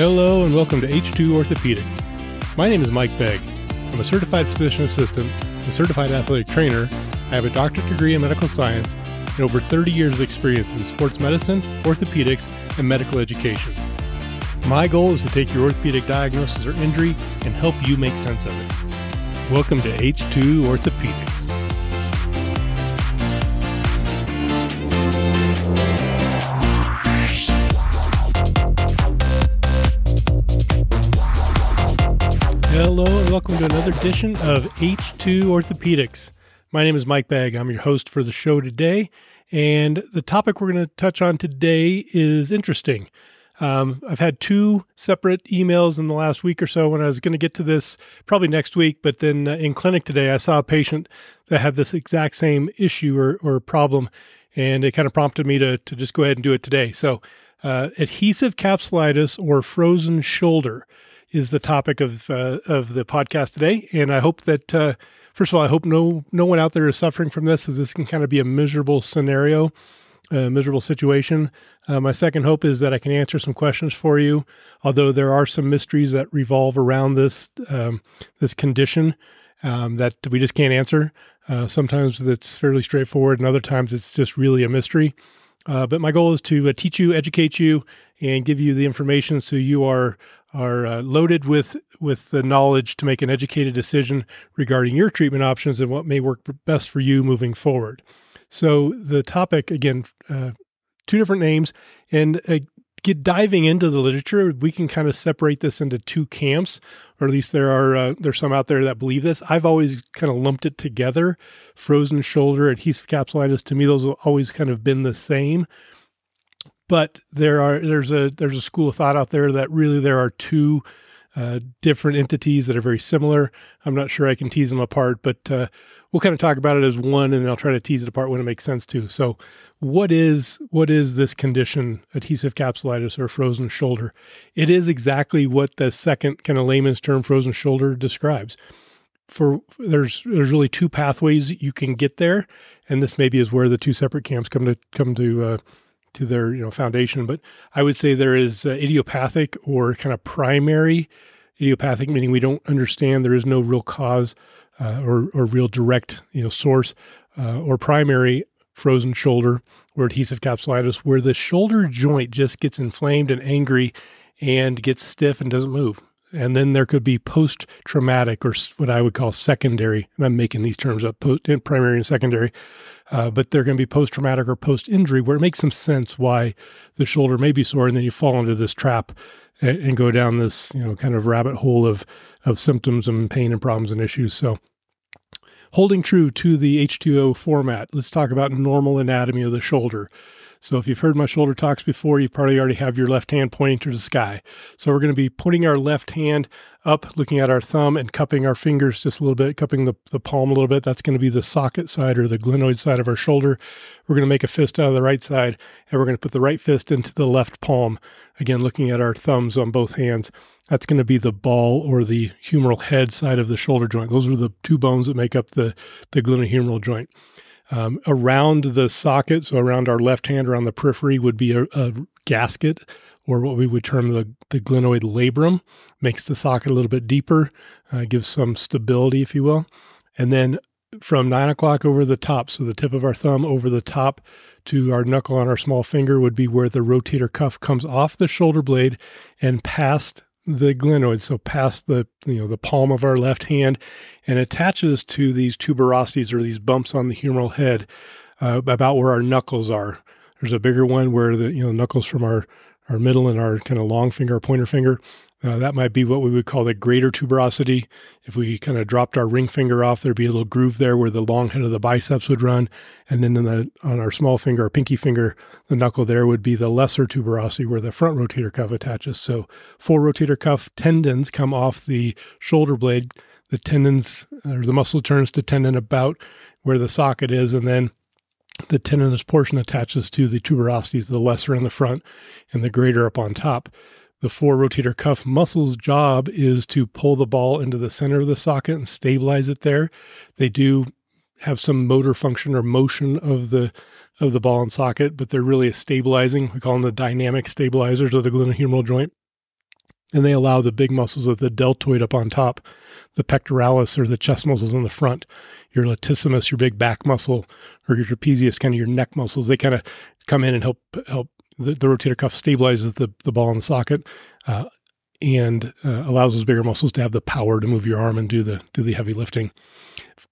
Hello and welcome to H2 Orthopedics. My name is Mike Begg. I'm a certified physician assistant, a certified athletic trainer. I have a doctorate degree in medical science and over 30 years of experience in sports medicine, orthopedics, and medical education. My goal is to take your orthopedic diagnosis or injury and help you make sense of it. Welcome to H2 Orthopedics. Hello and welcome to another edition of H2 Orthopedics. My name is Mike Begg. I'm your host for the show today. And the topic we're going to touch on today is interesting. Um, I've had two separate emails in the last week or so when I was going to get to this probably next week, but then uh, in clinic today, I saw a patient that had this exact same issue or, or problem, and it kind of prompted me to, to just go ahead and do it today. So, uh, adhesive capsulitis or frozen shoulder is the topic of uh, of the podcast today, and I hope that uh, first of all, I hope no no one out there is suffering from this, as this can kind of be a miserable scenario, a miserable situation. Uh, my second hope is that I can answer some questions for you, although there are some mysteries that revolve around this um, this condition um, that we just can't answer. Uh, sometimes it's fairly straightforward, and other times it's just really a mystery. Uh, but my goal is to uh, teach you, educate you, and give you the information so you are are uh, loaded with with the knowledge to make an educated decision regarding your treatment options and what may work best for you moving forward. So the topic again, uh, two different names, and uh, get diving into the literature, we can kind of separate this into two camps, or at least there are uh, there's some out there that believe this. I've always kind of lumped it together. Frozen shoulder, adhesive capsulitis. To me, those have always kind of been the same but there are there's a there's a school of thought out there that really there are two uh, different entities that are very similar. I'm not sure I can tease them apart, but uh, we'll kind of talk about it as one, and I'll try to tease it apart when it makes sense too. So, what is what is this condition, adhesive capsulitis or frozen shoulder? It is exactly what the second kind of layman's term, frozen shoulder, describes. For there's there's really two pathways you can get there, and this maybe is where the two separate camps come to come to uh, to their you know foundation. But I would say there is uh, idiopathic or kind of primary idiopathic, meaning we don't understand there is no real cause uh, or or real direct you know source, uh, or primary frozen shoulder or adhesive capsulitis, where the shoulder joint just gets inflamed and angry and gets stiff and doesn't move. And then there could be post traumatic or what I would call secondary. I'm making these terms up, post, primary and secondary, uh, but they're going to be post traumatic or post injury, where it makes some sense why the shoulder may be sore, and then you fall into this trap and, and go down this you know kind of rabbit hole of of symptoms and pain and problems and issues. So holding true to the H2O format, let's talk about normal anatomy of the shoulder. So if you've heard my shoulder talks before, you probably already have your left hand pointing to the sky. So we're going to be putting our left hand up, looking at our thumb and cupping our fingers just a little bit, cupping the, the palm a little bit. That's going to be the socket side or the glenoid side of our shoulder. We're going to make a fist out of the right side and we're going to put the right fist into the left palm. Again, looking at our thumbs on both hands. That's going to be the ball or the humeral head side of the shoulder joint. Those are the two bones that make up the, the glenohumeral joint. Um, around the socket, so around our left hand, around the periphery, would be a, a gasket or what we would term the, the glenoid labrum, makes the socket a little bit deeper, uh, gives some stability, if you will. And then from nine o'clock over the top, so the tip of our thumb over the top to our knuckle on our small finger would be where the rotator cuff comes off the shoulder blade and past the glenoid, so past the you know the palm of our left hand, and attaches to these tuberosities or these bumps on the humeral head, uh, about where our knuckles are. There's a bigger one where the you know knuckles from our our middle and our kind of long finger, pointer finger, uh, that might be what we would call the greater tuberosity. If we kind of dropped our ring finger off, there'd be a little groove there where the long head of the biceps would run. And then the, on our small finger, our pinky finger, the knuckle there would be the lesser tuberosity where the front rotator cuff attaches. So four rotator cuff tendons come off the shoulder blade. The tendons or the muscle turns to tendon about where the socket is. And then the tendinous portion attaches to the tuberosities, the lesser in the front and the greater up on top. The four rotator cuff muscles' job is to pull the ball into the center of the socket and stabilize it there. They do have some motor function or motion of the of the ball and socket, but they're really a stabilizing. We call them the dynamic stabilizers of the glenohumeral joint. and they allow the big muscles of the deltoid up on top, the pectoralis or the chest muscles in the front, your latissimus, your big back muscle, or your trapezius, kind of your neck muscles. They kind of come in and help help the, the rotator cuff stabilizes the the ball in the socket. Uh, and uh, allows those bigger muscles to have the power to move your arm and do the do the heavy lifting.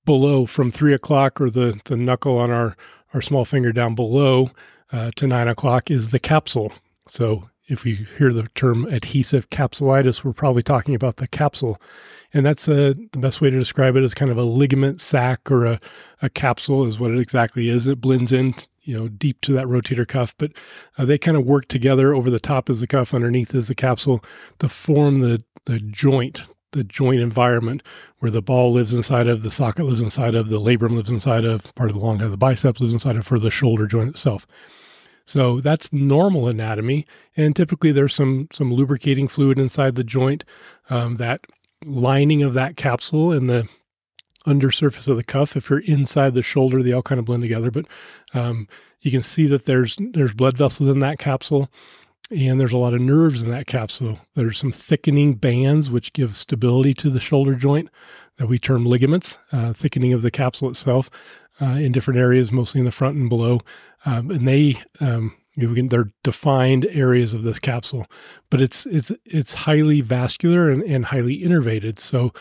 Below, from three o'clock or the the knuckle on our our small finger down below uh, to nine o'clock is the capsule. So if you hear the term adhesive capsulitis, we're probably talking about the capsule. And that's a, uh, the best way to describe it is kind of a ligament sac or a, a capsule is what it exactly is. It blends in, you know, deep to that rotator cuff, but uh, they kind of work together over the top is the cuff, underneath is the capsule to form the, the joint, the joint environment where the ball lives inside of, the socket lives inside of, the labrum lives inside of, part of the long head of the biceps lives inside of for the shoulder joint itself. So that's normal anatomy, and typically there's some some lubricating fluid inside the joint. Um, that lining of that capsule and the undersurface of the cuff. If you're inside the shoulder, they all kind of blend together. But um, you can see that there's there's blood vessels in that capsule, and there's a lot of nerves in that capsule. There's some thickening bands which give stability to the shoulder joint that we term ligaments, uh, thickening of the capsule itself uh, in different areas, mostly in the front and below. Um, and they um, can, they're defined areas of this capsule, but it's it's it's highly vascular and, and highly innervated. So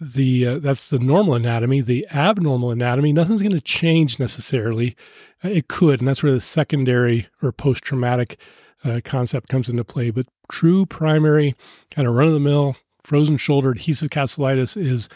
the uh, that's the normal anatomy. The abnormal anatomy, nothing's going to change necessarily. Uh, it could, and that's where the secondary or post traumatic uh, concept comes into play. But true primary kind of run of the mill frozen shoulder adhesive capsulitis is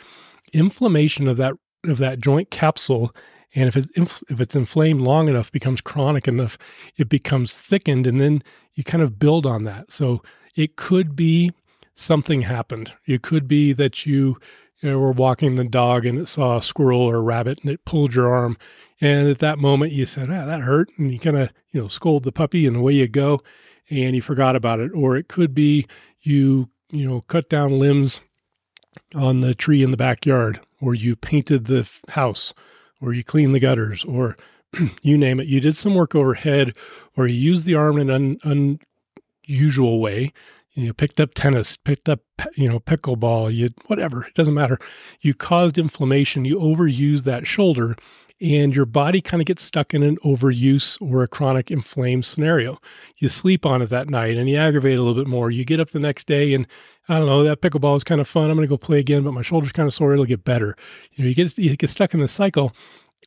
inflammation of that of that joint capsule and if it's inf- if it's inflamed long enough, becomes chronic enough, it becomes thickened, and then you kind of build on that. So it could be something happened. It could be that you, you know, were walking the dog and it saw a squirrel or a rabbit and it pulled your arm, and at that moment you said, "Ah, that hurt," and you kind of you know scold the puppy, and away you go, and you forgot about it. Or it could be you you know cut down limbs on the tree in the backyard, or you painted the house or you clean the gutters, or you name it. You did some work overhead, or you used the arm in an unusual way. You picked up tennis, picked up, you know, pickleball, you whatever, it doesn't matter. You caused inflammation, you overused that shoulder, and your body kind of gets stuck in an overuse or a chronic inflamed scenario. You sleep on it that night and you aggravate a little bit more. You get up the next day and I don't know, that pickleball is kind of fun. I'm going to go play again, but my shoulder's kind of sore. It'll get better. You know, you get you get stuck in the cycle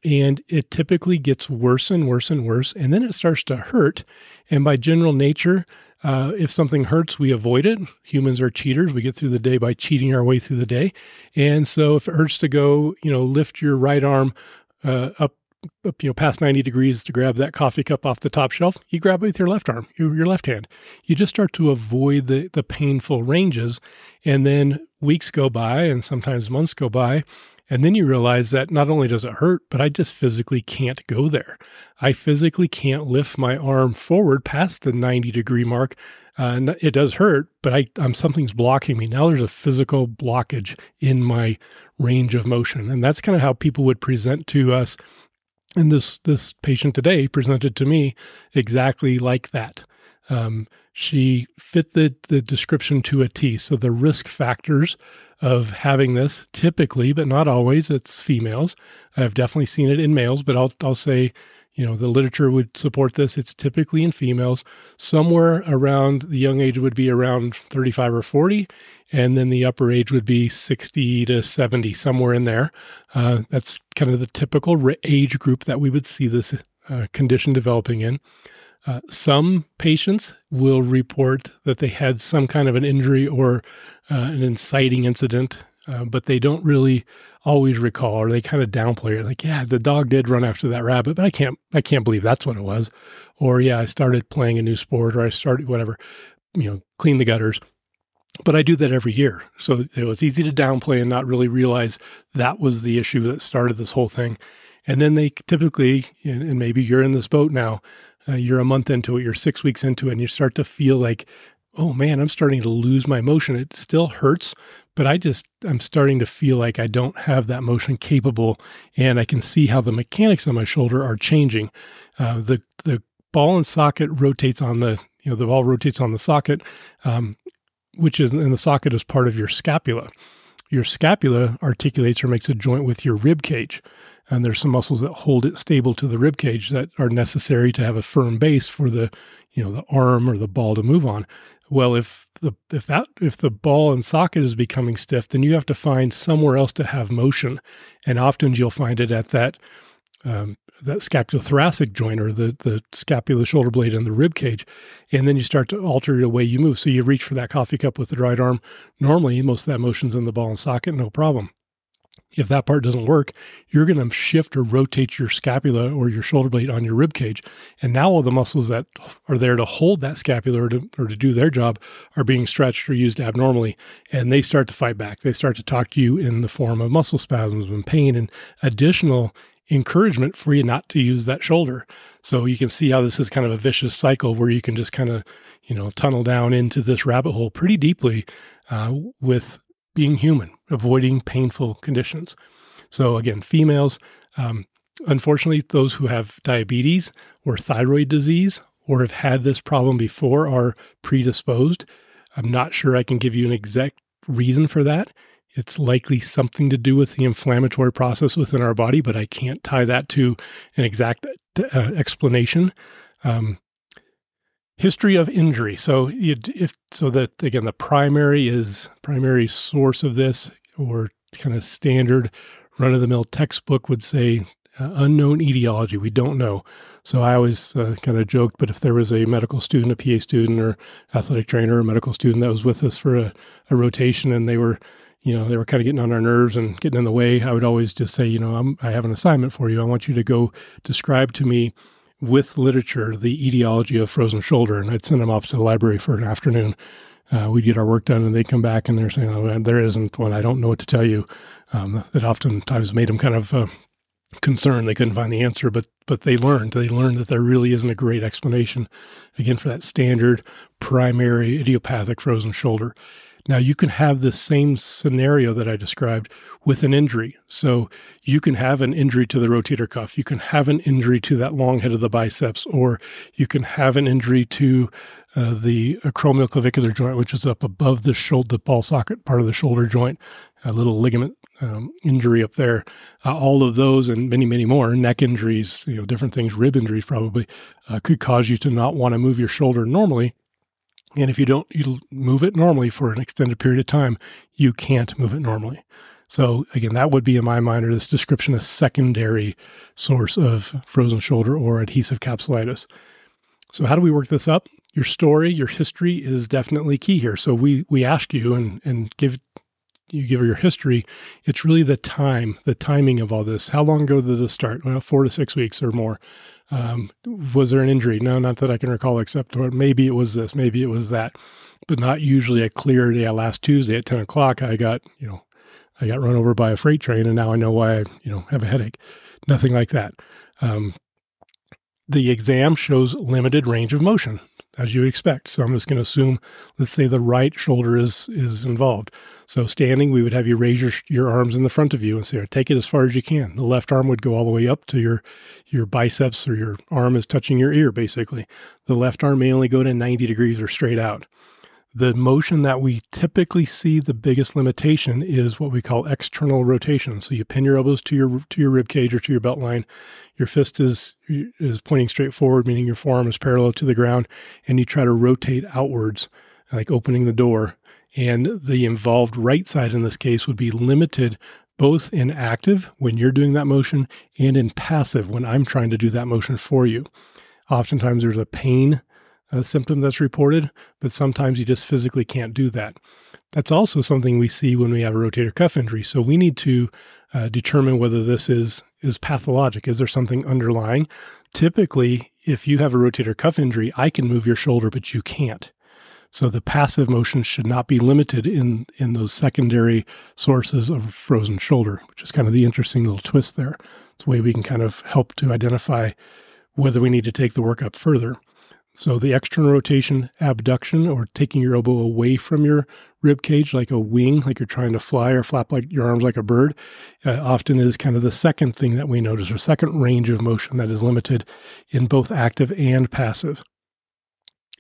and it typically gets worse and worse and worse and then it starts to hurt. And by general nature, uh, if something hurts, we avoid it. Humans are cheaters. We get through the day by cheating our way through the day. And so if it hurts to go, you know, lift your right arm uh, up, up, you know, past 90 degrees to grab that coffee cup off the top shelf, you grab it with your left arm, your, your left hand. You just start to avoid the, the painful ranges. And then weeks go by and sometimes months go by. And then you realize that not only does it hurt, but I just physically can't go there. I physically can't lift my arm forward past the 90 degree mark. Uh, it does hurt, but I, I'm something's blocking me. Now there's a physical blockage in my range of motion. And that's kind of how people would present to us. And this this patient today presented to me exactly like that. Um, she fit the the description to a T. So the risk factors of having this typically, but not always, it's females. I've definitely seen it in males, but I'll I'll say you know the literature would support this. It's typically in females. Somewhere around the young age would be around 35 or 40 and then the upper age would be 60 to 70 somewhere in there. Uh, that's kind of the typical age group that we would see this uh, condition developing in uh, some patients will report that they had some kind of an injury or uh, an inciting incident uh, but they don't really always recall or they kind of downplay it like yeah the dog did run after that rabbit but i can't i can't believe that's what it was. Or yeah i started playing a new sport or i started whatever you know clean the gutters. But i do that every year so it was easy to downplay and not really realize that was the issue that started this whole thing. And then they typically and maybe you're in this boat now uh, you're a month into it you're six weeks into it and you start to feel like oh man, I'm starting to lose my motion. It still hurts, but I just, I'm starting to feel like I don't have that motion capable. And I can see how the mechanics on my shoulder are changing. Uh, the, the ball and socket rotates on the, you know, the ball rotates on the socket. Um, which is in the socket is part of your scapula. Your scapula articulates or makes a joint with your rib cage. And there's some muscles that hold it stable to the rib cage that are necessary to have a firm base for the, you know, the arm or the ball to move on. Well, if the if that if the ball and socket is becoming stiff, then you have to find somewhere else to have motion, and often you'll find it at that um, that scapulothoracic joint or the, the scapula shoulder blade and the rib cage. And then you start to alter the way you move. So you reach for that coffee cup with the right arm. Normally, most of that motion's in the ball and socket, no problem. If that part doesn't work, you're going to shift or rotate your scapula or your shoulder blade on your rib cage. And now all the muscles that are there to hold that scapula or to, or to do their job are being stretched or used abnormally. And they start to fight back. They start to talk to you in the form of muscle spasms and pain and additional encouragement for you not to use that shoulder. So you can see how this is kind of a vicious cycle where you can just kind of, you know, tunnel down into this rabbit hole pretty deeply uh, with being human, avoiding painful conditions. So again, females, um, unfortunately, those who have diabetes or thyroid disease or have had this problem before are predisposed. I'm not sure I can give you an exact reason for that. It's likely something to do with the inflammatory process within our body, but I can't tie that to an exact uh, explanation. Um, history of injury. So, you, if so, that again, the primary is primary source of this, or kind of standard run of the mill textbook would say uh, unknown etiology. We don't know. So I always uh, kind of joked, but if there was a medical student, a PA student, or athletic trainer, or medical student that was with us for a, a rotation, and they were you know, they were kind of getting on our nerves and getting in the way, I would always just say, you know, I'm, I have an assignment for you. I want you to go describe to me with literature the etiology of frozen shoulder. And I'd send them off to the library for an afternoon. Uh, we'd get our work done and they'd come back and they're saying, oh, there isn't one. I don't know what to tell you. Um, it oftentimes made them kind of uh, concerned. They couldn't find the answer, but but they learned. They learned that there really isn't a great explanation, again, for that standard primary idiopathic frozen shoulder. Now, you can have the same scenario that I described with an injury. So, you can have an injury to the rotator cuff, you can have an injury to that long head of the biceps, or you can have an injury to uh, the acromioclavicular joint, which is up above the shoulder, the ball socket part of the shoulder joint, a little ligament um, injury up there. Uh, all of those and many, many more neck injuries, you know, different things, rib injuries probably uh, could cause you to not want to move your shoulder normally and if you don't you move it normally for an extended period of time, you can't move it normally. So again, that would be in my mind, or this description, a secondary source of frozen shoulder or adhesive capsulitis. So how do we work this up? Your story, your history is definitely key here. So we we ask you and and give you give her your history. It's really the time, the timing of all this. How long ago did this start? Well, four to six weeks or more. Um, was there an injury? No, not that I can recall, except maybe it was this, maybe it was that, but not usually a clear day. Last Tuesday at 10 o'clock, I got, you know, I got run over by a freight train and now I know why I, you know, have a headache. Nothing like that. Um, the exam shows limited range of motion as you expect. So I'm just going to assume, let's say the right shoulder is is involved. So standing, we would have you raise your your arms in the front of you and say, take it as far as you can. The left arm would go all the way up to your your biceps or your arm is touching your ear, basically. The left arm may only go to 90 degrees or straight out. The motion that we typically see the biggest limitation is what we call external rotation. So you pin your elbows to your to your rib cage or to your belt line. Your fist is is pointing straight forward, meaning your forearm is parallel to the ground, and you try to rotate outwards, like opening the door. And the involved right side in this case would be limited both in active when you're doing that motion and in passive when I'm trying to do that motion for you. Oftentimes there's a pain a symptom that's reported, but sometimes you just physically can't do that. That's also something we see when we have a rotator cuff injury. So we need to uh, determine whether this is is pathologic. Is there something underlying? Typically, if you have a rotator cuff injury, I can move your shoulder, but you can't. So the passive motion should not be limited in in those secondary sources of frozen shoulder, which is kind of the interesting little twist there. It's a way we can kind of help to identify whether we need to take the work up further. So the external rotation, abduction, or taking your elbow away from your rib cage like a wing, like you're trying to fly or flap like your arms like a bird, uh, often is kind of the second thing that we notice, or second range of motion that is limited in both active and passive.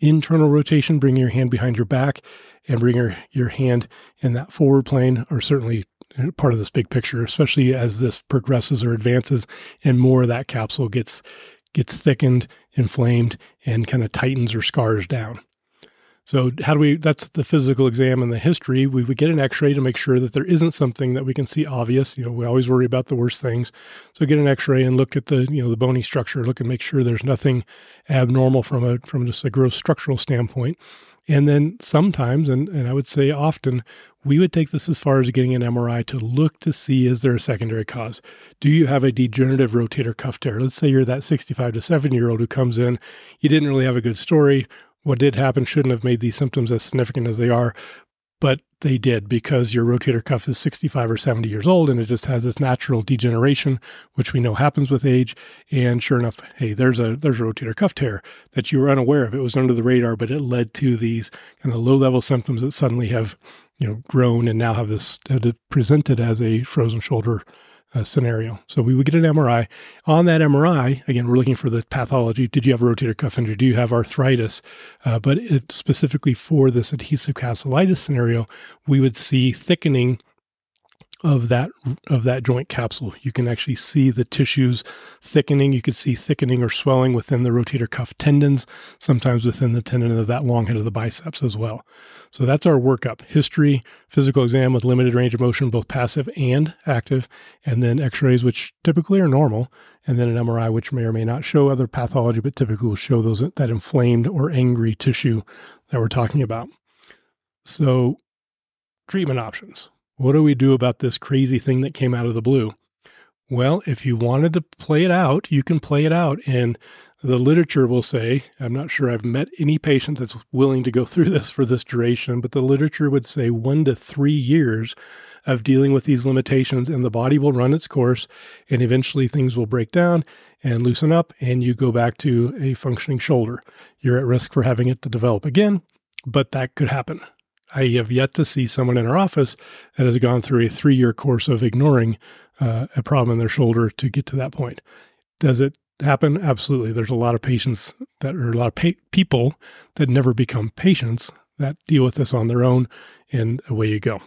internal rotation, bring your hand behind your back and bring your, your hand in that forward plane are certainly part of this big picture, especially as this progresses or advances and more of that capsule gets gets thickened, inflamed, and kind of tightens or scars down. So, how do we? That's the physical exam and the history. We would get an x ray to make sure that there isn't something that we can see obvious. You know, we always worry about the worst things. So, get an x ray and look at the, you know, the bony structure, look and make sure there's nothing abnormal from a, from just a gross structural standpoint. And then sometimes, and, and I would say often, we would take this as far as getting an MRI to look to see is there a secondary cause? Do you have a degenerative rotator cuff tear? Let's say you're that 65 to 70 year old who comes in, you didn't really have a good story what did happen shouldn't have made these symptoms as significant as they are, but they did because your rotator cuff is 65 or 70 years old and it just has this natural degeneration, which we know happens with age. And sure enough, hey, there's a there's a rotator cuff tear that you were unaware of. It was under the radar, but it led to these kind of low level symptoms that suddenly have you know grown and now have this have presented as a frozen shoulder uh, scenario. So we would get an MRI. On that MRI, again, we're looking for the pathology. Did you have a rotator cuff injury? Do you have arthritis? Uh, but it, specifically for this adhesive capsulitis scenario, we would see thickening of that of that joint capsule. You can actually see the tissues thickening. You could see thickening or swelling within the rotator cuff tendons, sometimes within the tendon of that long head of the biceps as well. So that's our workup: history, physical exam with limited range of motion, both passive and active, and then X-rays, which typically are normal, and then an MRI, which may or may not show other pathology, but typically will show those that inflamed or angry tissue that we're talking about. So, treatment options. What do we do about this crazy thing that came out of the blue? Well, if you wanted to play it out, you can play it out. And the literature will say, I'm not sure I've met any patient that's willing to go through this for this duration, but the literature would say one to three years of dealing with these limitations, and the body will run its course, and eventually things will break down and loosen up, and you go back to a functioning shoulder. You're at risk for having it to develop again, but that could happen. I have yet to see someone in our office that has gone through a three year course of ignoring uh, a problem in their shoulder to get to that point. Does it happen? Absolutely. There's a lot of patients that are a lot of pa- people that never become patients that deal with this on their own, and away you go.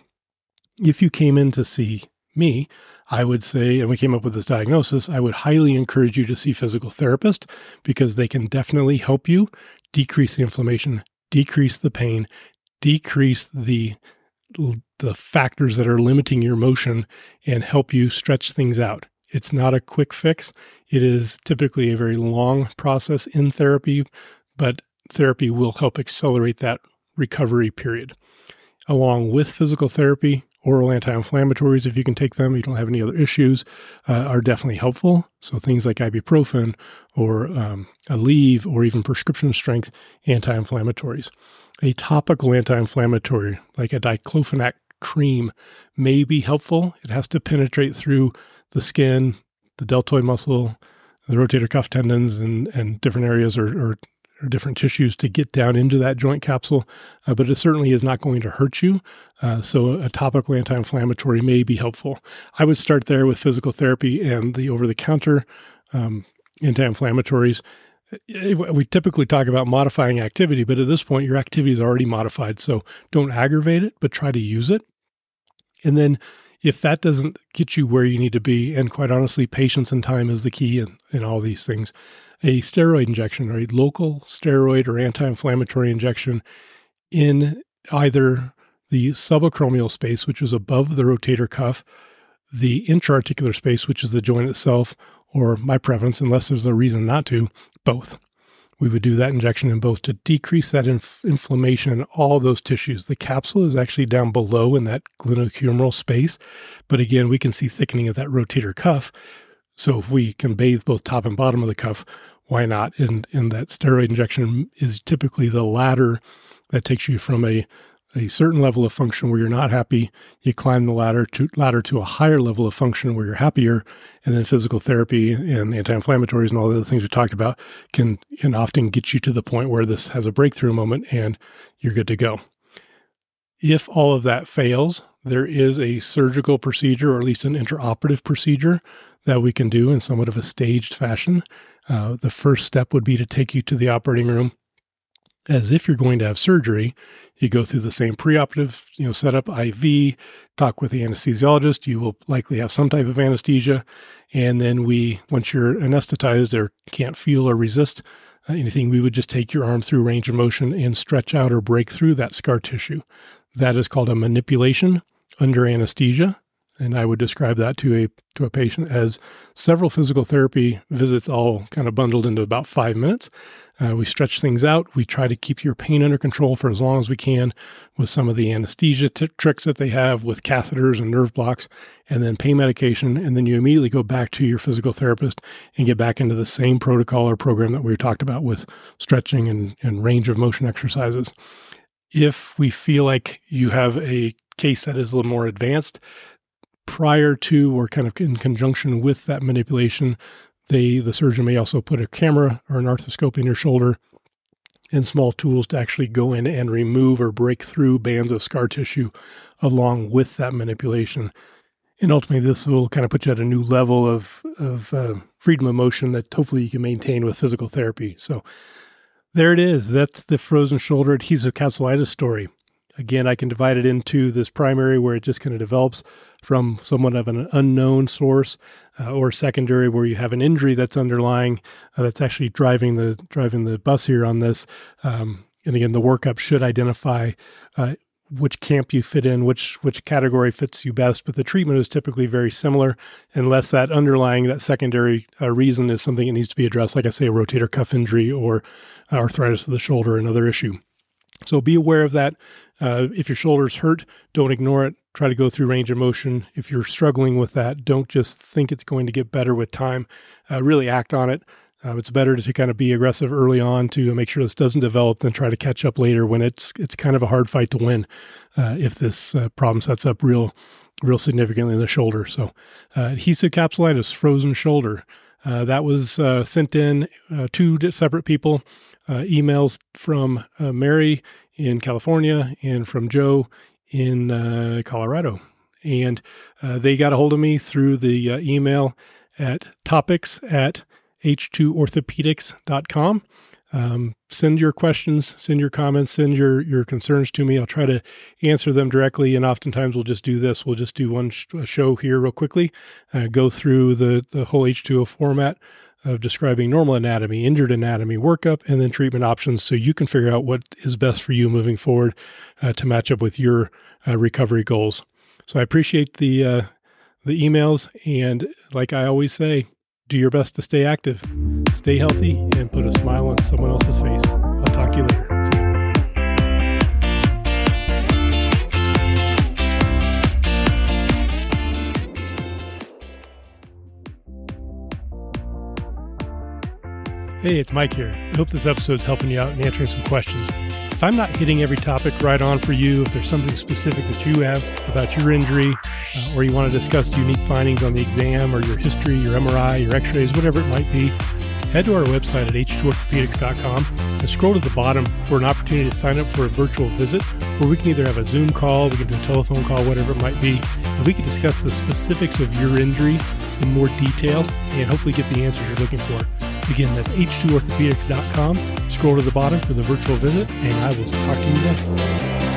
If you came in to see me, I would say, and we came up with this diagnosis, I would highly encourage you to see physical therapist because they can definitely help you decrease the inflammation, decrease the pain, decrease the the factors that are limiting your motion and help you stretch things out. It's not a quick fix. It is typically a very long process in therapy, but therapy will help accelerate that recovery period. Along with physical therapy, oral anti inflammatories, if you can take them, you don't have any other issues, uh, are definitely helpful. So things like ibuprofen or um, Aleve or even prescription strength anti inflammatories. A topical anti inflammatory, like a diclofenac cream, may be helpful. It has to penetrate through the skin, the deltoid muscle, the rotator cuff tendons, and, and different areas or, or, or different tissues to get down into that joint capsule. Uh, but it certainly is not going to hurt you. Uh, so a topical anti inflammatory may be helpful. I would start there with physical therapy and the over the counter um, anti inflammatories we typically talk about modifying activity, but at this point, your activity is already modified. So don't aggravate it, but try to use it. And then if that doesn't get you where you need to be, and quite honestly, patience and time is the key in, in all these things, a steroid injection or a local steroid or anti inflammatory injection in either the subacromial space, which is above the rotator cuff, the intraarticular space, which is the joint itself, or my preference, unless there's a reason not to, both. We would do that injection in both to decrease that inf- inflammation in all those tissues. The capsule is actually down below in that glenohumeral space, but again, we can see thickening of that rotator cuff. So if we can bathe both top and bottom of the cuff, why not? And, and that steroid injection is typically the ladder that takes you from a a certain level of function where you're not happy, you climb the ladder to ladder to a higher level of function where you're happier, and then physical therapy and anti-inflammatories and all the other things we talked about can can often get you to the point where this has a breakthrough moment and you're good to go. If all of that fails, there is a surgical procedure or at least an intraoperative procedure that we can do in somewhat of a staged fashion. Uh, the first step would be to take you to the operating room as if you're going to have surgery. You go through the same preoperative, you know, setup IV, talk with the anesthesiologist. You will likely have some type of anesthesia. And then we, once you're anesthetized or can't feel or resist uh, anything, we would just take your arm through range of motion and stretch out or break through that scar tissue. That is called a manipulation under anesthesia and I would describe that to a to a patient as several physical therapy visits, all kind of bundled into about five minutes. Uh, we stretch things out. We try to keep your pain under control for as long as we can with some of the anesthesia t- tricks that they have with catheters and nerve blocks, and then pain medication. And then you immediately go back to your physical therapist and get back into the same protocol or program that we talked about with stretching and, and range of motion exercises. If we feel like you have a case that is a little more advanced, prior to or kind of in conjunction with that manipulation, they the surgeon may also put a camera or an arthroscope in your shoulder and small tools to actually go in and remove or break through bands of scar tissue along with that manipulation. And ultimately, this will kind of put you at a new level of, of uh, freedom of motion that hopefully you can maintain with physical therapy. So there it is. That's the frozen shoulder adhesive capsulitis story. Again, I can divide it into this primary where it just kind of develops from somewhat of an unknown source, uh, or secondary where you have an injury that's underlying uh, that's actually driving the driving the bus here on this. Um, and again, the workup should identify uh, which camp you fit in, which which category fits you best. But the treatment is typically very similar, unless that underlying that secondary uh, reason is something that needs to be addressed, like I say, a rotator cuff injury or arthritis of the shoulder, another issue. So be aware of that. Uh, if your shoulders hurt, don't ignore it. Try to go through range of motion. If you're struggling with that, don't just think it's going to get better with time. Uh, really act on it. Uh, it's better to, to kind of be aggressive early on to make sure this doesn't develop than try to catch up later when it's it's kind of a hard fight to win uh, if this uh, problem sets up real real significantly in the shoulder. So uh, adhesive capsulitis, frozen shoulder. that was sent in two separate people uh, emails from uh, Mary in California and from Joe in uh, Colorado. And uh, they got a hold of me through the uh, email at topics at h2orthopedics.com. Um, send your questions, send your comments, send your, your concerns to me. I'll try to answer them directly. And oftentimes we'll just do this. We'll just do one sh- show here real quickly, uh, go through the, the whole H2O format of describing normal anatomy, injured anatomy, workup, and then treatment options so you can figure out what is best for you moving forward uh, to match up with your uh, recovery goals. So I appreciate the uh, the emails and like I always say, do your best to stay active, stay healthy, and put a smile on someone else's face. I'll talk to you later. Hey, it's Mike here. I hope this episode is helping you out and answering some questions. If I'm not hitting every topic right on for you, if there's something specific that you have about your injury, uh, or you want to discuss unique findings on the exam or your history, your MRI, your x rays, whatever it might be, head to our website at h2orthopedics.com and scroll to the bottom for an opportunity to sign up for a virtual visit where we can either have a Zoom call, we can do a telephone call, whatever it might be, and we can discuss the specifics of your injury in more detail and hopefully get the answers you're looking for. Again, that's h2orthopedics.com. Scroll to the bottom for the virtual visit, and I will talk to you then.